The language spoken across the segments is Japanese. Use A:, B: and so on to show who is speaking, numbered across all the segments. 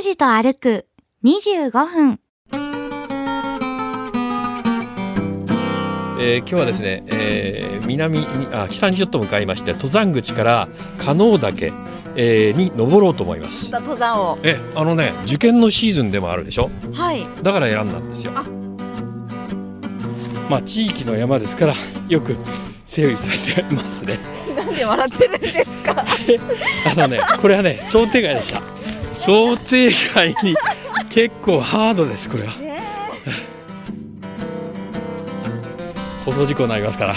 A: 拓司と歩く25分。
B: えー今日はですね、えー南にあ北にちょっと向かいまして登山口から加納岳、えーに登ろうと思います。
C: 登山を。
B: えあのね受験のシーズンでもあるでしょ？
C: はい。
B: だから選んだんですよ。
C: あ。
B: まあ地域の山ですからよく整備されてますね。
C: なんで笑ってるんですか？
B: あのねこれはね想定外でした想定外に結構ハードですこれは。
C: ね。
B: 放送事故になりますから。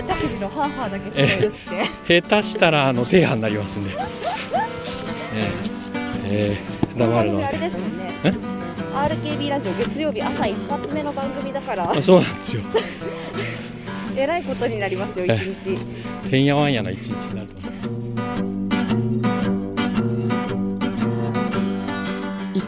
C: えだけどハーハーだけ聞こえるって。
B: 下手したらあの停波になりますんで、えーえー黙るのは。
C: あれですもんね。
B: え
C: ？RKB ラジオ月曜日朝一発目の番組だから。
B: あそうなんですよ。
C: えらいことになりますよ一
B: え。
C: 日。
B: てんやわんやな一日になると。思う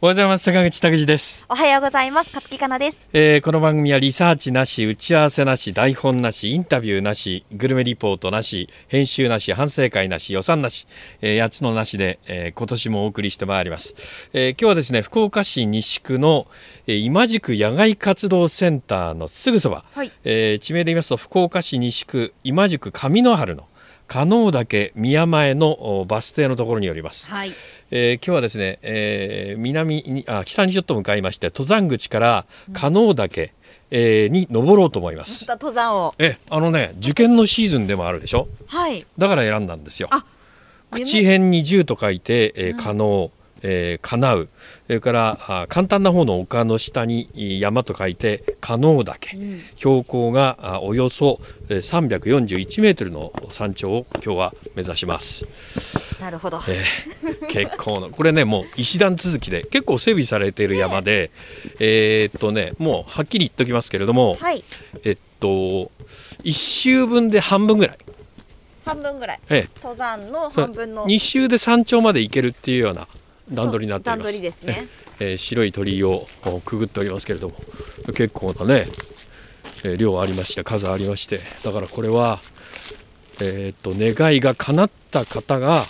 B: おはようございます。坂口拓司です、
C: おはようございます。勝木かなです。
B: えーこの番組はリサーチなし打ち合わせなし台本なしインタビューなしグルメリポートなし編集なし反省会なし予算なし、え8つのなしで、えー今年もお送りしてまいります、えー今日はですね福岡市西区の、えー今宿野外活動センターのすぐそば、
C: はい。
B: えー地名で言いますと福岡市西区今宿上野原の加納岳宮前のおバス停のところにおります、
C: はい。
B: えー今日はですね、えー南にあ北にちょっと向かいまして登山口から加納岳、えーに登ろうと思います。
C: 登山を。
B: えあのね受験のシーズンでもあるでしょ？
C: はい。
B: だから選んだんですよ。
C: あ
B: 口辺に銃と書いて、えー、可能、えー、叶う。それからあ簡単な方の丘の下にい山と書いて可能岳、
C: うん。
B: 標高があおよそえー341メートルの山頂を今日は目指します。
C: なるほど。
B: えー結構なこれねもう石段続きで結構整備されている山でえーっとねもうはっきり言っときますけれども、
C: はい。
B: えっと1周分で半分ぐらい、
C: 半分ぐらい。
B: え
C: 登山の半分の。
B: 2周で山頂まで行けるっていうような段取りになっております。
C: ですね。
B: えー白い鳥居をおくぐっておりますけれども結構なね、えー量ありまして数ありましてだからこれはえーっと願いが叶った方が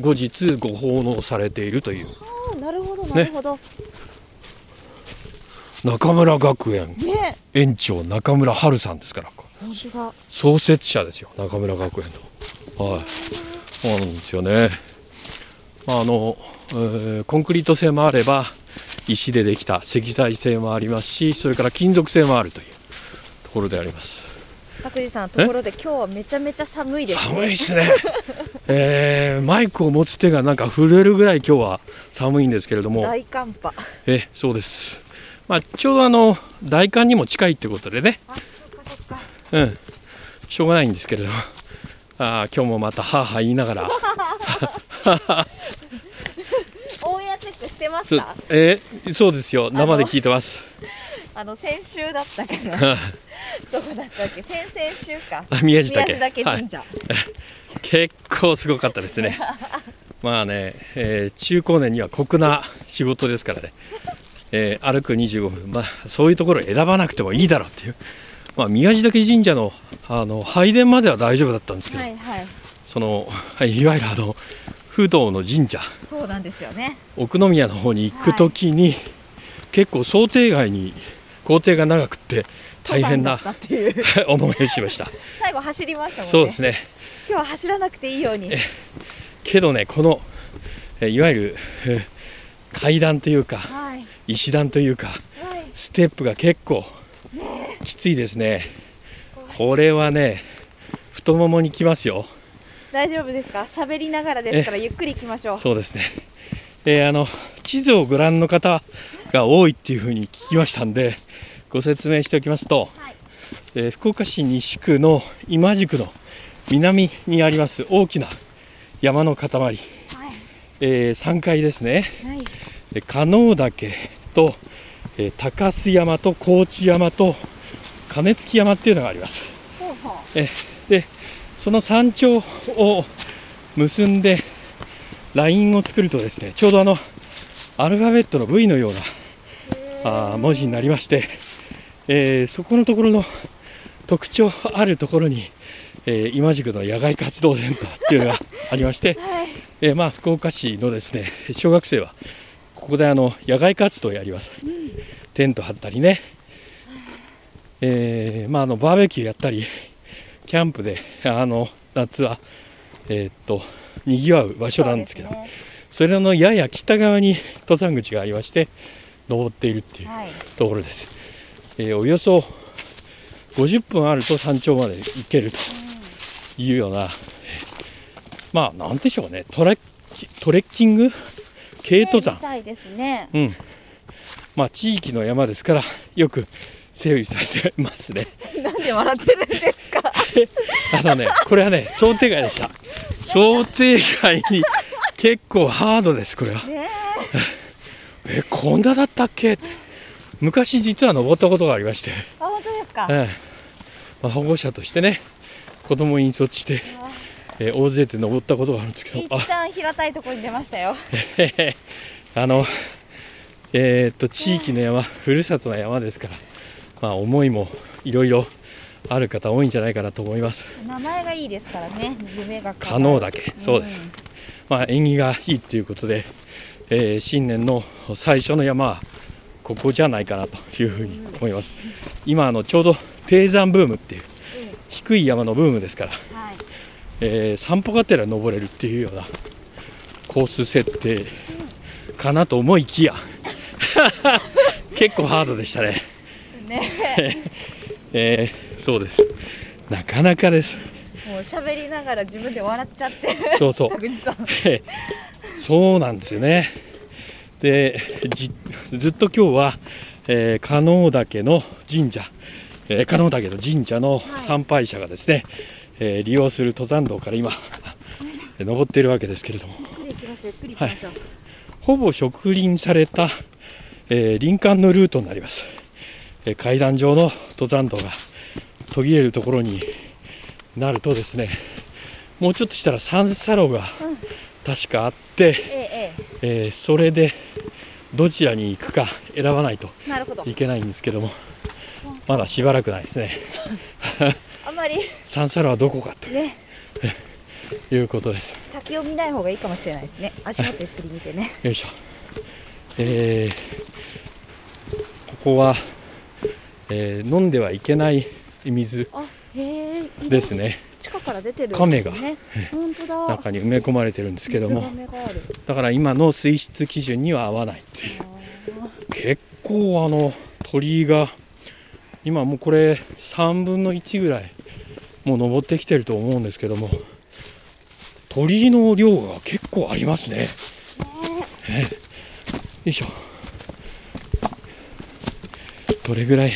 B: 後日ご奉納されているという。
C: なるほどなるほど。
B: 中村学園。
C: ね。
B: 園長中村春さんですから。創設者ですよ中村学園の。はい。そうなんですよねあの、えーコンクリート製もあれば石でできた石材製もありますしそれから金属製もあるというところであります。
C: 拓司さんところで今日はめちゃめちゃ寒いですね。
B: 寒いですね、えーマイクを持つ手がなんか震えるぐらい今日は寒いんですけれども。
C: 大寒波。
B: えそうです。まあちょうどあの大寒にも近いってことでね。
C: あそっかそっか。
B: うん、しょうがないんですけれども、あー今日もまたはあはあ言いながら、
C: オンエアチェックしてま
B: そ
C: した
B: えーそうですよ、生で聞いてます。
C: あの先週だったかな どこだったっけ？先々週か。
B: あ宮地岳
C: 神社、
B: 結構すごかったですね。まあね、えー中高年には酷な仕事ですからね、えー歩く25分、まあ、そういうところを選ばなくてもいいだろうっていう、まあ、宮地岳神社のあの拝殿までは大丈夫だったんですけど、
C: はいはい。
B: そのはいいわゆるあの不動の神社、
C: そうなんですよね。
B: 奥宮の方に行くときに、結構想定外に工程が長くって大変な 思いをしました。
C: 最後走りましたもんね。
B: そうですね。
C: 今日は走らなくていいように。
B: けどねこのえいわゆるえ階段というか
C: はい。
B: 石段というか
C: はい。
B: ステップが結構きついですね。これはね太ももにきますよ
C: 大丈夫ですか？喋りながらですからゆっくり行きましょう。
B: そうですね、えーあの地図をご覧の方が多いっていうふうに聞きましたんでご説明しておきますと、
C: はい。
B: えー福岡市西区の今宿の南にあります大きな山の塊、
C: はい。
B: えー3階ですね。
C: はい。
B: で加納岳と、えー高須山と高知山と金付山っていうのがあります。
C: ほうほ
B: えでその山頂を結んでラインを作るとですねちょうどあのアルファベットの V のようなあー文字になりまして、えーそこのところの特徴あるところに、えー今宿の野外活動センターっていうのがありまして、
C: うはい。
B: えーまあ、福岡市のですね小学生はここであの野外活動をやります、テント張ったりね、えーまあ、あのバーベキューやったりキャンプで あの夏は、えーっとにぎわう場所なんですけど
C: そうね。
B: それのやや北側に登山口がありまして登っているっていう
C: はい。
B: ところです、えーおよそ50分あると山頂まで行けるというような、えーまあなんでしょうね。トレッキトレッキング？軽登山？
C: ね。
B: うん。まあ地域の山ですからよく整備されてますね。
C: なんで笑ってるんですか？
B: あのねこれはね想定外でした。想定外に結構ハードですこれは。
C: ね。
B: えこんなだったっけ？って。昔実は登ったことがありまして。
C: あ本当ですか？
B: ええ。まあ、保護者としてね子供に引率して、えー大勢で登ったことがあるんですけ
C: 一
B: ど。あ
C: 旦平たいところに出ましたよ。
B: あのえーっと地域の山ふるさとの山ですからまあ思いもいろいろある方多いんじゃないかなと思います。
C: 名前がいいですからね夢が
B: 可能岳そうです。
C: ん
B: まあ縁起がいいということで、えー新年の最初の山はここじゃないかなというふうに思います。今あのちょうど低山ブームっていう低い山のブームですから
C: はい。
B: えー散歩がてら登れるっていうようなコース設定かなと思いきや 結構ハードでしたね、
C: ね。
B: えーそうです。なかなかです。
C: もう喋りながら自分で笑っちゃって。
B: そうそう。そうなんですよね。でじずっと今日は、えー、加納岳の神社、えー、加納岳の神社の参拝者がですね、えー利用する登山道から今登っているわけですけれども。
C: ゆっくり行きましょうゆっくり行きましょう、
B: ほぼ植林された、えー林間のルートになります、えー階段状の登山道が途切れるところになるとですねもうちょっとしたら三叉路が確かあって、
C: えええ
B: え。ーそれでどちらに行くか選ばないといけないんですけどもまだしばらくないですね。
C: あんまり。
B: 三叉路はどこか
C: ね。
B: と いうことです。
C: 先を見ない方がいいかもしれないですね。足元ゆっくり見てね。
B: よいしょ。えーここは、えー飲んではいけない水。
C: あへえ
B: ですね。
C: 地下から出てる
B: 亀が。
C: ね本当だ。
B: 中に埋め込まれてるんですけども。だから今の水質基準には合わないっていう。結構あの鳥居が今もうこれ3分の1ぐらいもう登ってきてると思うんですけども鳥居の量が結構ありますね。ええ。よいしょ。どれぐらい？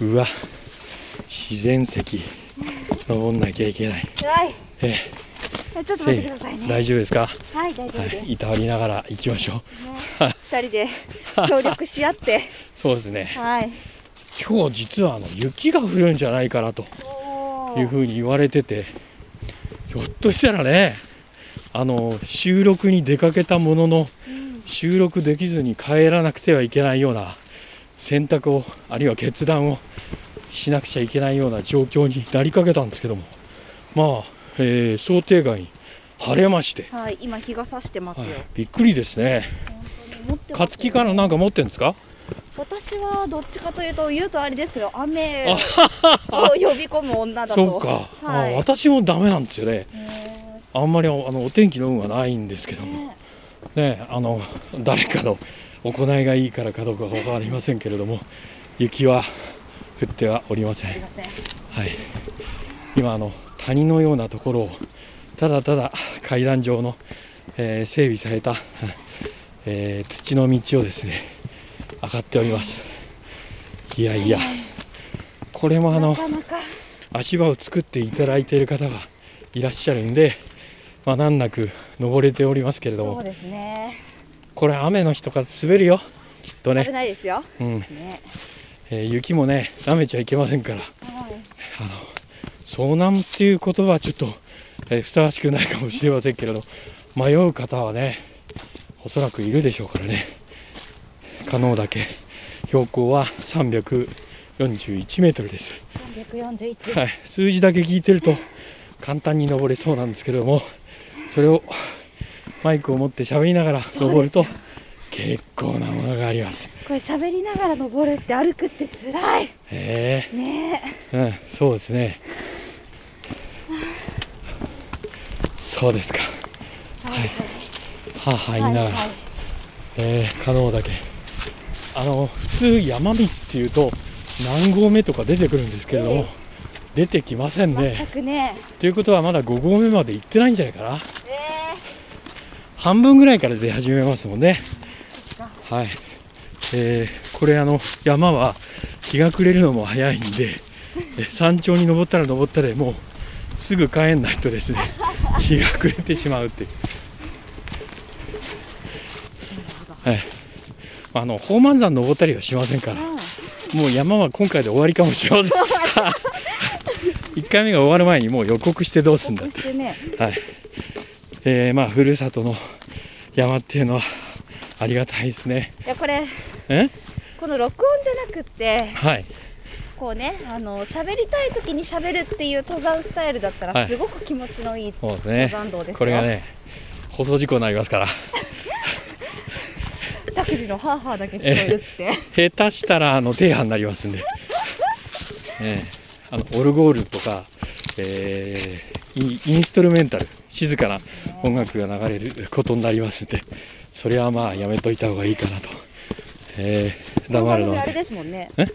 B: うわ自然石。登んなきゃいけない。
C: はい。
B: え
C: え。ちょっと待ってくださいね。
B: 大丈夫ですか？
C: はい大丈夫です、
B: はい、いたわりながら行きましょう。
C: ね。二人で協力し合って。
B: そうですね。
C: はい。
B: 今日実はあの雪が降るんじゃないかなと。いうふうに言われてて、ひょっとしたらね、あの収録に出かけたものの
C: うん。
B: 収録できずに帰らなくてはいけないような選択をあるいは決断をしなくちゃいけないような状況になりかけたんですけども、まあ、えー想定外に晴れまして、
C: はい今日が差してますよ、
B: はいびっくりですね。勝木からなんか持ってるんですか？
C: 私はどっちかというと言うとあれですけど雨を呼び込む女だと。
B: そうか、
C: はい。
B: あ私もダメなんですよね。
C: へ
B: あんまりあのお天気の運はないんですけど
C: ー
B: も。
C: ね。
B: ねあの誰かの行いがいいからかどうか分かりませんけれども雪は降ってはおりません。はい。今あの谷のようなところをただただ階段状の、えー整備された、えー土の道をですね上がっております。いやいや。これもあの足場を作っていただいている方がいらっしゃるんで、まあ、難なく登れておりますけれども。
C: ね。
B: これ雨の日とか滑るよ。きっと
C: 危
B: ね、
C: ないですよ。
B: うん。
C: ね
B: えー雪もね舐めちゃいけませんから。
C: はい。
B: 遭難っていう言葉はちょっと、えーふさわしくないかもしれませんけれど迷う方はねおそらくいるでしょうからね。可能だけ。標高は341メートルです、
C: 341
B: はい、数字だけ聞いてると簡単に登れそうなんですけれどもそれをマイクを持って喋りながら登ると結構なものがあります。
C: これ喋りながら登るって歩くって辛い。
B: へ
C: ね。
B: えうんそうですね。そうですか。
C: はい。
B: はあはあ言いながら、
C: はい
B: えー、可能だけ。あの普通山道っていうと何合目とか出てくるんですけれども、
C: ええ。
B: 出てきませんね。
C: 全くね。
B: ということはまだ5合目まで行ってないんじゃないかな。
C: え。
B: 半分ぐらいから出始めますもんねはい、えーこれあの山は日が暮れるのも早いんでえ山頂に登ったら登ったでもうすぐ帰んないとですね 日が暮れてしまうっていう。はい。あの宝満山登ったりはしませんから
C: ー
B: もう山は今回で終わりかもしれません。1回目が終わる前にもう予告してどうすんだ
C: そしてね。
B: はい。えー、まあ、ふるさとの山っていうのはありがたいですね。
C: いやこれ
B: え？
C: この録音じゃなくって
B: はい。
C: こうねあの喋りたい時に喋るっていう登山スタイルだった
B: はい
C: らすごく気持ちのいい登。山道ですよ
B: これがね、放送事故になりますから、
C: タクジのハーハーだけ聞こえるって
B: 下手したらあの停波になりますんで。あのオルゴールとか、えーインインストルメンタル静かな音楽が流れることになりますんでそれはまあやめといた方がいいかなと、えー、黙るのは
C: あれですもんね。
B: え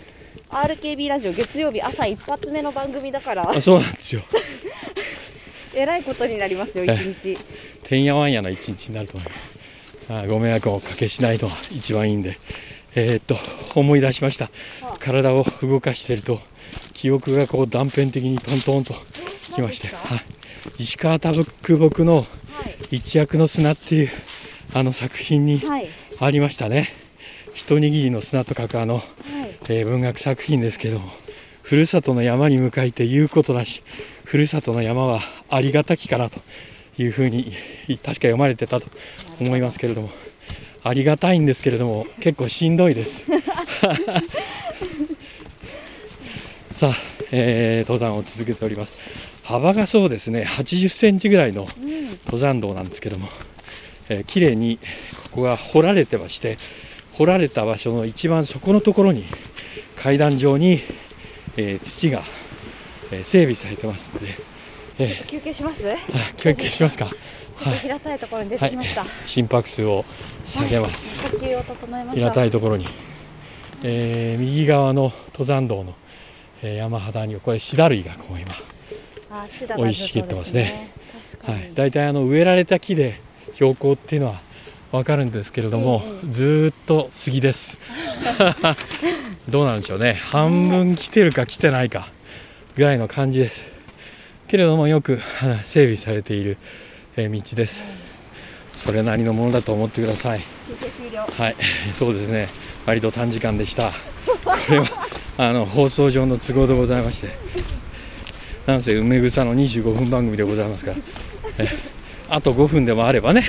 C: RKB ラジオ月曜日朝一発目の番組だから。
B: あそうなんですよ。
C: えらいことになりますよ一
B: え
C: 日。
B: てんやわんやな一日になると思います。あご迷惑をおかけしないのが一番いいんで。えーっと思い出しました。体を動かしていると記憶がこう断片的にトントンときまして、はい、石川啄木の
C: はい。
B: 一躍の砂っていうあの作品に
C: はい。
B: ありましたね。一握りの砂と書くあの、
C: はい。
B: えー文学作品ですけどもふるさとの山に向かいて言うことなしふるさとの山はありがたきかなというふうに確か読まれてたと思いますけれどもありがたいんですけれども結構しんどいです。さあ、えー登山を続けております。幅がそうですね80センチぐらいの
C: うん。
B: 登山道なんですけども、えー綺麗にここが掘られてまして掘られた場所の一番底のところに階段状に、えー土が、えー整備されてますので、え
C: 休憩します？
B: ー、あ休憩しますか。
C: ちょっと平たいところに出てきました、
B: 心拍数を下げます、
C: 呼吸を整えましょ
B: 平
C: う
B: たいところに、えー右側の登山道の、えー山肌にはこれシダ類がこう今
C: あシダ
B: 生い茂ってますね。
C: 確かに、
B: はい、大体あの植えられた木で標高っていうのは分かるんですけれども、
C: え
B: ずーっと杉です。どうなんでしょうね。半分来てるか来てないかぐらいの感じです。けれどもよくあ整備されている、えー道です。それなりのものだと思ってください。はい。そうですね。割と短時間でした。これはあの放送上の都合でございまして。なんせ梅草の25分番組でございますから。えあと5分でもあればね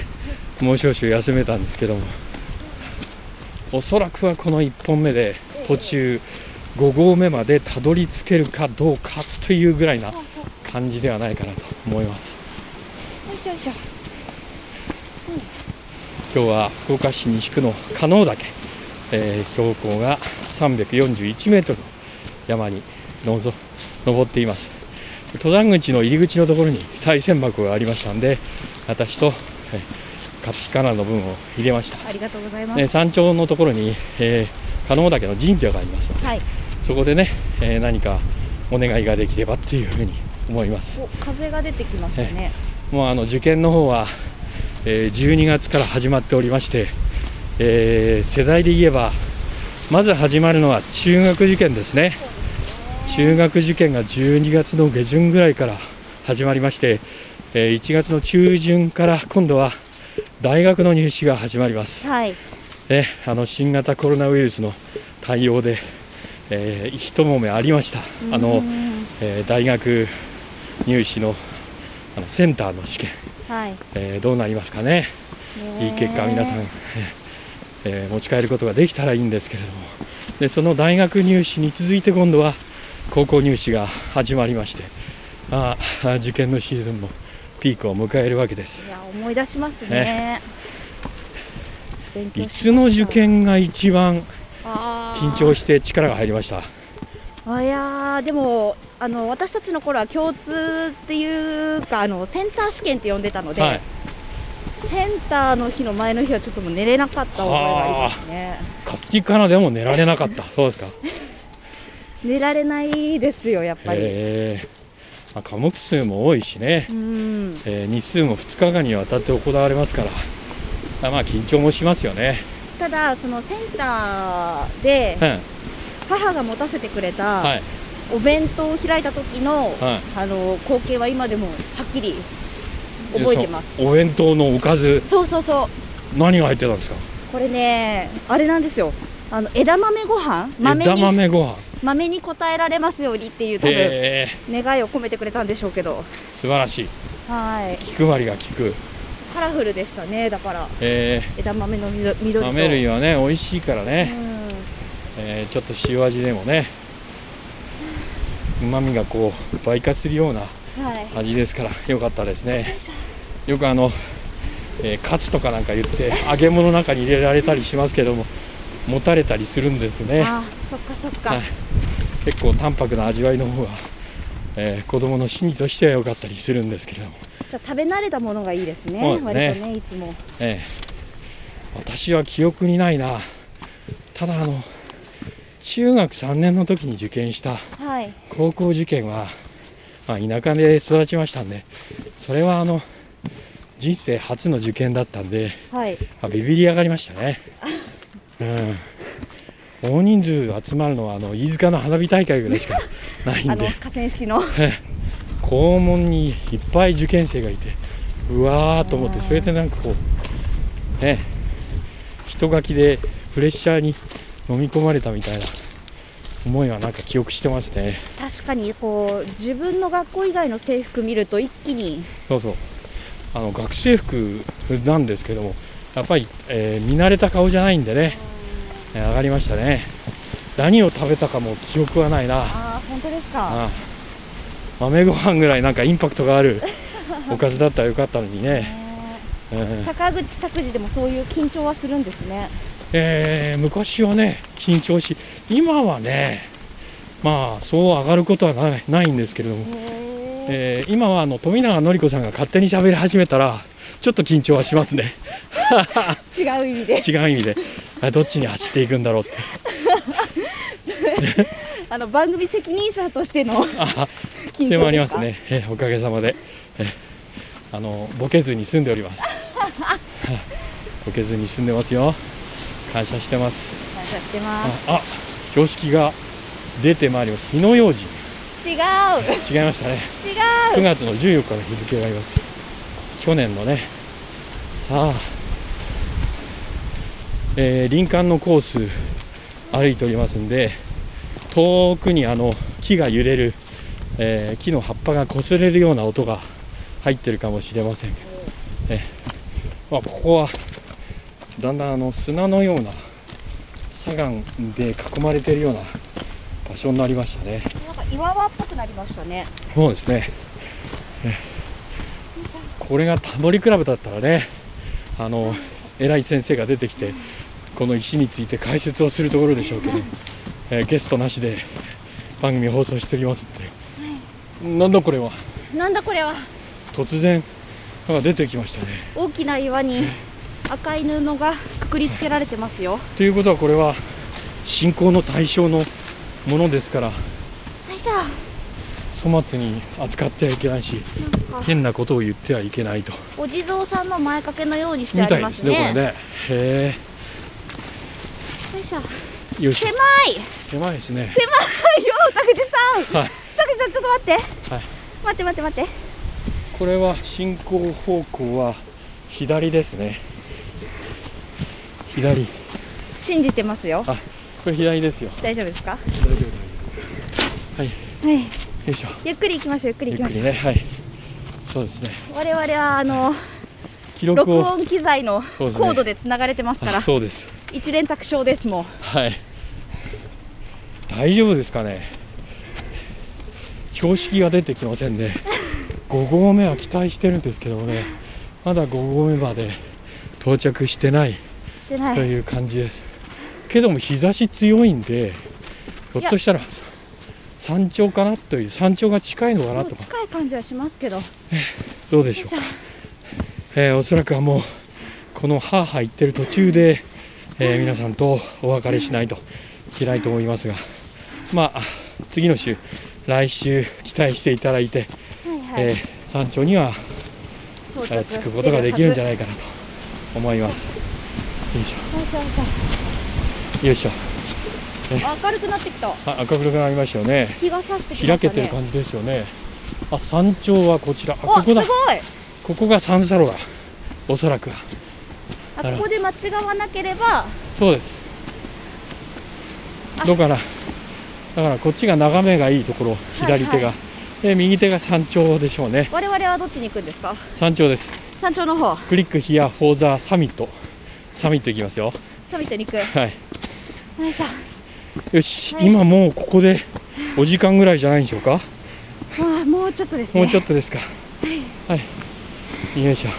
B: もう少々休めたんですけども。おそらくはこの1本目で途中5合目までたどり着けるかどうかというぐらいな感じではないかなと思います。今日は福岡市西区の加納岳、えー標高が341メートルの山にのぞ登っています。登山口の入り口のところに賽銭箱がありましたんで私と、えーカピカラの分を入れました、
C: ありがとうございます、
B: えー山頂のところに、えー、加納岳の神社がありますので
C: はい。
B: そこでね、えー何かお願いができればっていうふうに思います。
C: お風が出てきましたね。
B: もうあの受験の方は、えー12月から始まっておりまして、えー世代で言えばまず始まるのは中学受験ですね。中学受験が12月の下旬ぐらいから始まりまして、えー1月の中旬から今度は大学の入試が始まります。
C: はい。
B: ね、あの新型コロナウイルスの対応で、えー、一揉めありました。あの、えー大学入試のあのセンターの試験、
C: はい。
B: えーどうなりますかね。いい結果皆さん、えーえー持ち帰ることができたらいいんですけれども。でその大学入試に続いて今度は高校入試が始まりまして。ああ受験のシーズンもピークを迎えるわけです。
C: いや思い出しますね。
B: いつの受験が一番緊張して力が入りました？
C: あいやーでもあの私たちの頃は共通っていうかあのセンター試験って呼んでたので、
B: はい。
C: センターの日の前の日はちょっともう寝れなかった覚えがありますね。
B: 勝木かなでも寝られなかった。そうですか。
C: 寝られないですよやっぱり、
B: えーまあ科目数も多いしね、
C: うん。
B: えー日数も2日間にわたって行われますから。あまあ緊張もしますよね、
C: ただそのセンターで
B: うん。
C: 母が持たせてくれた
B: はい。
C: お弁当を開いた時の、
B: はい。
C: あの光景は今でもはっきり覚えてます。
B: お弁当のおかず。
C: そうそうそう。
B: 何が入ってたんですか？
C: これねあれなんですよあの枝豆ご飯？豆
B: 枝
C: に
B: 豆ご飯。
C: 豆に応えられますようにっていう多分願いを込めてくれたんでしょうけど。
B: 素晴らしい。
C: はい。
B: 気配りが効く、
C: カラフルでしたねだから。
B: え。
C: 枝豆の緑と
B: 豆類はね美味しいから
C: う
B: ね、
C: ん。
B: えーちょっと塩味でもね。うまみがこう倍化するような
C: はい。
B: 味ですから良かったですね。よくあの、えーカツとかなんか言って揚げ物の中に入れられたりしますけども持たれたりするんですね。
C: あそっかそっか、
B: はい。結構淡白な味わいの方が、えー子供の心理としては良かったりするんですけれども、
C: じゃあ食べ慣れたものがいいですね
B: ね。
C: 割とねいつも。
B: ええ。私は記憶にないな。ただあの中学3年の時に受験した
C: はい。
B: 高校受験は、まあ、田舎で育ちましたんでそれはあの人生初の受験だったんで、
C: はい。
B: まあビビり上がりましたね、うん、大人数集まるのはあの飯塚の花火大会ぐらいしかないんで。
C: あの河川敷の。
B: 校門にいっぱい受験生がいてうわーと思って
C: うん
B: それでなんかこうね人書きでプレッシャーに飲み込まれたみたいな思いはなんか記憶してますね。
C: 確かにこう自分の学校以外の制服見ると一気に。
B: そうそう。あの学生服なんですけどもやっぱり、えー見慣れた顔じゃないんでね、えー上がりましたね。何を食べたかも記憶はないな。
C: ああ本当ですか？
B: 豆ご飯ぐらいなんかインパクトがある おかずだったらよかったのにね、
C: ね
B: うん
C: 坂口拓司でもそういう緊張はするんですね。
B: えー昔はね緊張し今はねまあそう上がることはないないんですけれども、
C: へ
B: えー今はあの富永典子さんが勝手に喋り始めたらちょっと緊張はしますね。
C: 違う意味で。
B: 違う意味で。あどっちに走っていくんだろうって。
C: あの番組責任者としての
B: あ
C: 緊張
B: ありますね、えーおかげさまで、えーあのボケずに住んでおります。は いボケずに住んでますよ。感謝してます。
C: 感謝してます。
B: ああ標識が出てまいります火の用心。
C: 違う。
B: 違いましたね。9
C: 違う。
B: 月の14日の日付があります去年のねさあ、えー林間のコース歩いておりますんで遠くにあの木が揺れる、えー木の葉っぱが擦れるような音が入ってるかもしれませんえーまあ、ここはだんだんあの砂のような砂岩で囲まれているような場所になりましたね。
C: なんか岩場っぽくなりましたね
B: そうですね。えこれがタモリクラブだったらね、あの偉い先生が出てきて、この石について解説をするところでしょうけど、えーゲストなしで番組放送しておりますので、なんだこれは、
C: なんだこれは？
B: 突然なんか出てきましたね。
C: 大きな岩に赤い布がくくりつけられてますよ。
B: ということは、これは信仰の対象のものですから、
C: よいしょ
B: 粗末に扱ってはいけないし、変なことを言ってはいけないと。
C: お地蔵さんの前掛けのようにして
B: み
C: ありま
B: たいですすね、こ
C: ね
B: れね。へ
C: よいしょ。
B: え、よいしょ。
C: 狭。い。
B: 狭いですね。
C: 狭いよ田口さん。
B: はい。
C: さんちょっと待って、
B: はい。
C: 待って待って待って。
B: これは進行方向は左ですね。左。
C: 信じてますよ。
B: あこれ左ですよ。
C: 大丈夫ですか？
B: 大丈夫。はい。
C: はい
B: よいしょ。
C: ゆっくり行きましょうゆっくり行きましょう。
B: りね。はい。そうですね。
C: 我々はあの
B: 記録
C: 音機材のコードでつながれてますから
B: あそうです。
C: 一連卓勝ですもん
B: はい。大丈夫ですかね。標識が出てきませんね。5合目は期待してるんですけどね。まだ5合目まで到着してない
C: してない。
B: という感じです。けども日差し強いんでひょっとしたら山頂かなという山頂が近いのかなとか。
C: 近い感じはしますけど。よ
B: どうでしょう。かえーおそらくはもうこのハーハー行ってる途中で、えー皆さんとお別れしないといけないと思いますが。まあ次の週来週期待していただいて、
C: はいはい。
B: えー山頂には、
C: 到着
B: くことができるんじゃ
C: ない
B: かなと思います。よいし
C: ょ。よいし
B: ょよいしょ。
C: ょ明るくなってきた。
B: あ赤黒くなりましたよね。
C: 日が差してね。
B: 開けてる感じですよね。あ山頂はこちら。あ
C: おすごい。
B: ここだここが三叉路だ。おそらくは。
C: あここで間違わなければ。
B: そうです。
C: あ。
B: だからだからこっちが眺めがいいところ。左手が、
C: は
B: で右手が山頂でしょうね。
C: 我々はどっちに行くんですか？
B: 山頂です。
C: 山頂の方。
B: クリックヒアフォーザサミット。サミット行きますよ。
C: サミットに行く。よ
B: はい。
C: いしょ
B: よし、
C: はい
B: 今もうここでお時間ぐらいじゃないんでしょうか？
C: あもうちょっとですね。
B: もうちょっとですか？はい。よいしょ。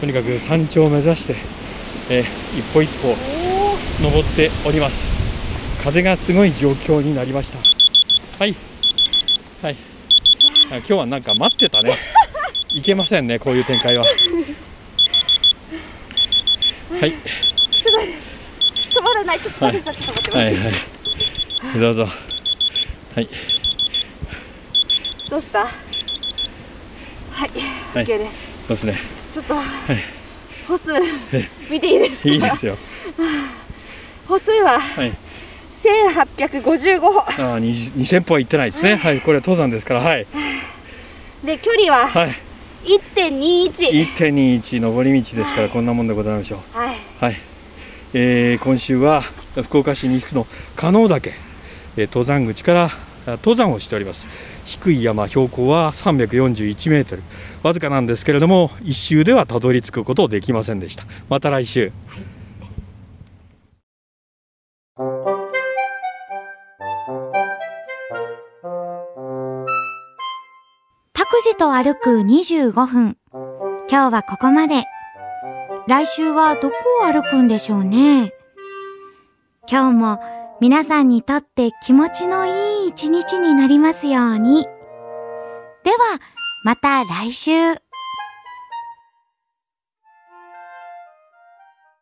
B: とにかく山頂を目指して、えー一歩一歩登っております。風がすごい状況になりました。はい。はい。あ今日はなんか待ってたね。いけませんねこういう展開は。はい
C: らない。ちょっと待って、ちょっと待って待って、
B: はいはい。どうぞ。はい。
C: どうした？はい、
B: はい。
C: OK です。
B: そうですね。
C: ちょっと、歩数見ていいですか？
B: いいですよ。
C: 歩数は
B: はい。
C: 1855歩。
B: あーに2000歩は行ってないですね。はい。これは登山ですから。はい。
C: で距離は
B: はい。
C: 1.21
B: 1.21上り道ですからこんなもんでございましょう。
C: はい。
B: はい、えー今週は福岡市西区の加納岳、えー登山口から登山をしております。低い山標高は341メートル。わずかなんですけれども一周ではたどり着くことできませんでした。また来週。
A: 拓司と歩く25分。今日はここまで。来週はどこを歩くんでしょうね。今日も皆さんにとって気持ちのいい一日になりますように。では、また来週。